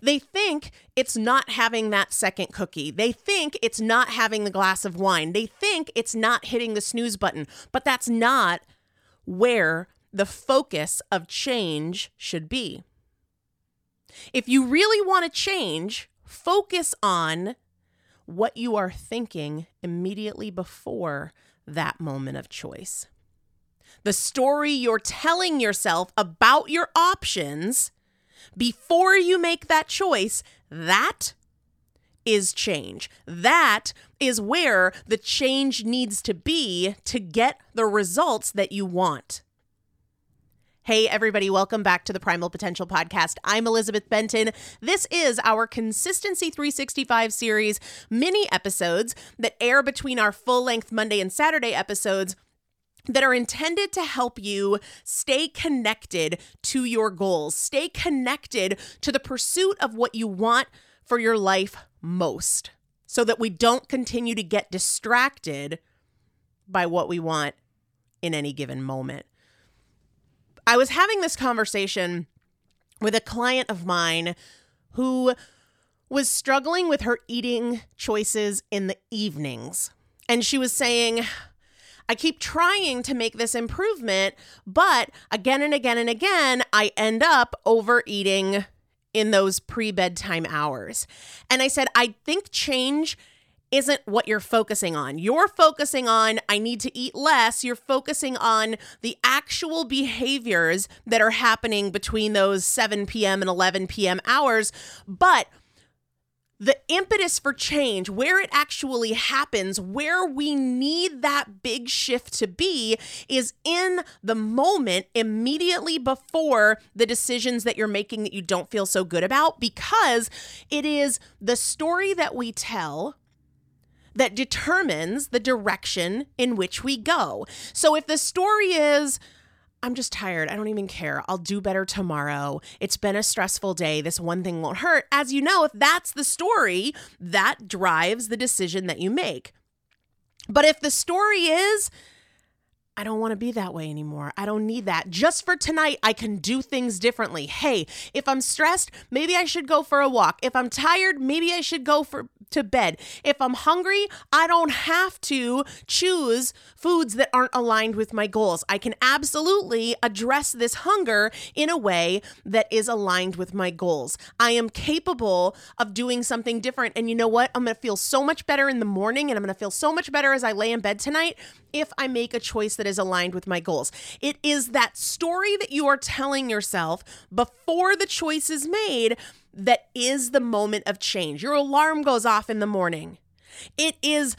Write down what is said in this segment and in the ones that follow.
They think it's not having that second cookie. They think it's not having the glass of wine. They think it's not hitting the snooze button. But that's not where the focus of change should be. If you really want to change, focus on what you are thinking immediately before that moment of choice. The story you're telling yourself about your options before you make that choice, that is change. That is where the change needs to be to get the results that you want. Hey, everybody, welcome back to the Primal Potential Podcast. I'm Elizabeth Benton. This is our Consistency 365 series mini episodes that air between our full length Monday and Saturday episodes that are intended to help you stay connected to your goals, stay connected to the pursuit of what you want for your life most, so that we don't continue to get distracted by what we want in any given moment. I was having this conversation with a client of mine who was struggling with her eating choices in the evenings. And she was saying, I keep trying to make this improvement, but again and again and again, I end up overeating in those pre bedtime hours. And I said, I think change isn't what you're focusing on. You're focusing on, I need to eat less. You're focusing on the actual behaviors that are happening between those 7 p.m. and 11 p.m. hours. But the impetus for change, where it actually happens, where we need that big shift to be, is in the moment immediately before the decisions that you're making that you don't feel so good about, because it is the story that we tell that determines the direction in which we go. So if the story is, I'm just tired. I don't even care. I'll do better tomorrow. It's been a stressful day. This one thing won't hurt. As you know, if that's the story, that drives the decision that you make. But if the story is, I don't want to be that way anymore. I don't need that. Just for tonight, I can do things differently. Hey, if I'm stressed, maybe I should go for a walk. If I'm tired, maybe I should go for to bed. If I'm hungry, I don't have to choose foods that aren't aligned with my goals. I can absolutely address this hunger in a way that is aligned with my goals. I am capable of doing something different. And you know what? I'm going to feel so much better in the morning and I'm going to feel so much better as I lay in bed tonight if I make a choice that is aligned with my goals. It is that story that you are telling yourself before the choice is made that is the moment of change. Your alarm goes off in the morning. It is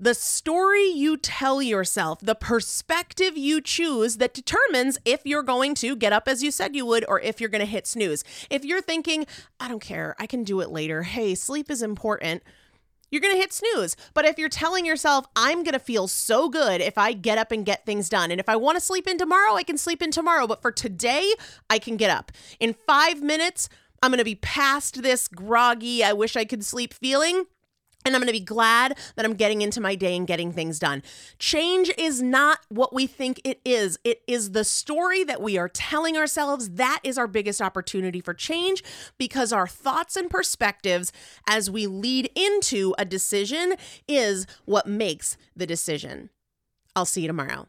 the story you tell yourself, the perspective you choose that determines if you're going to get up as you said you would or if you're going to hit snooze. If you're thinking, I don't care, I can do it later. Hey, sleep is important. You're going to hit snooze. But if you're telling yourself, I'm going to feel so good if I get up and get things done. And if I want to sleep in tomorrow, I can sleep in tomorrow. But for today, I can get up. In five minutes, I'm going to be past this groggy, I wish I could sleep feeling. And I'm going to be glad that I'm getting into my day and getting things done. Change is not what we think it is. It is the story that we are telling ourselves. That is our biggest opportunity for change because our thoughts and perspectives as we lead into a decision is what makes the decision. I'll see you tomorrow.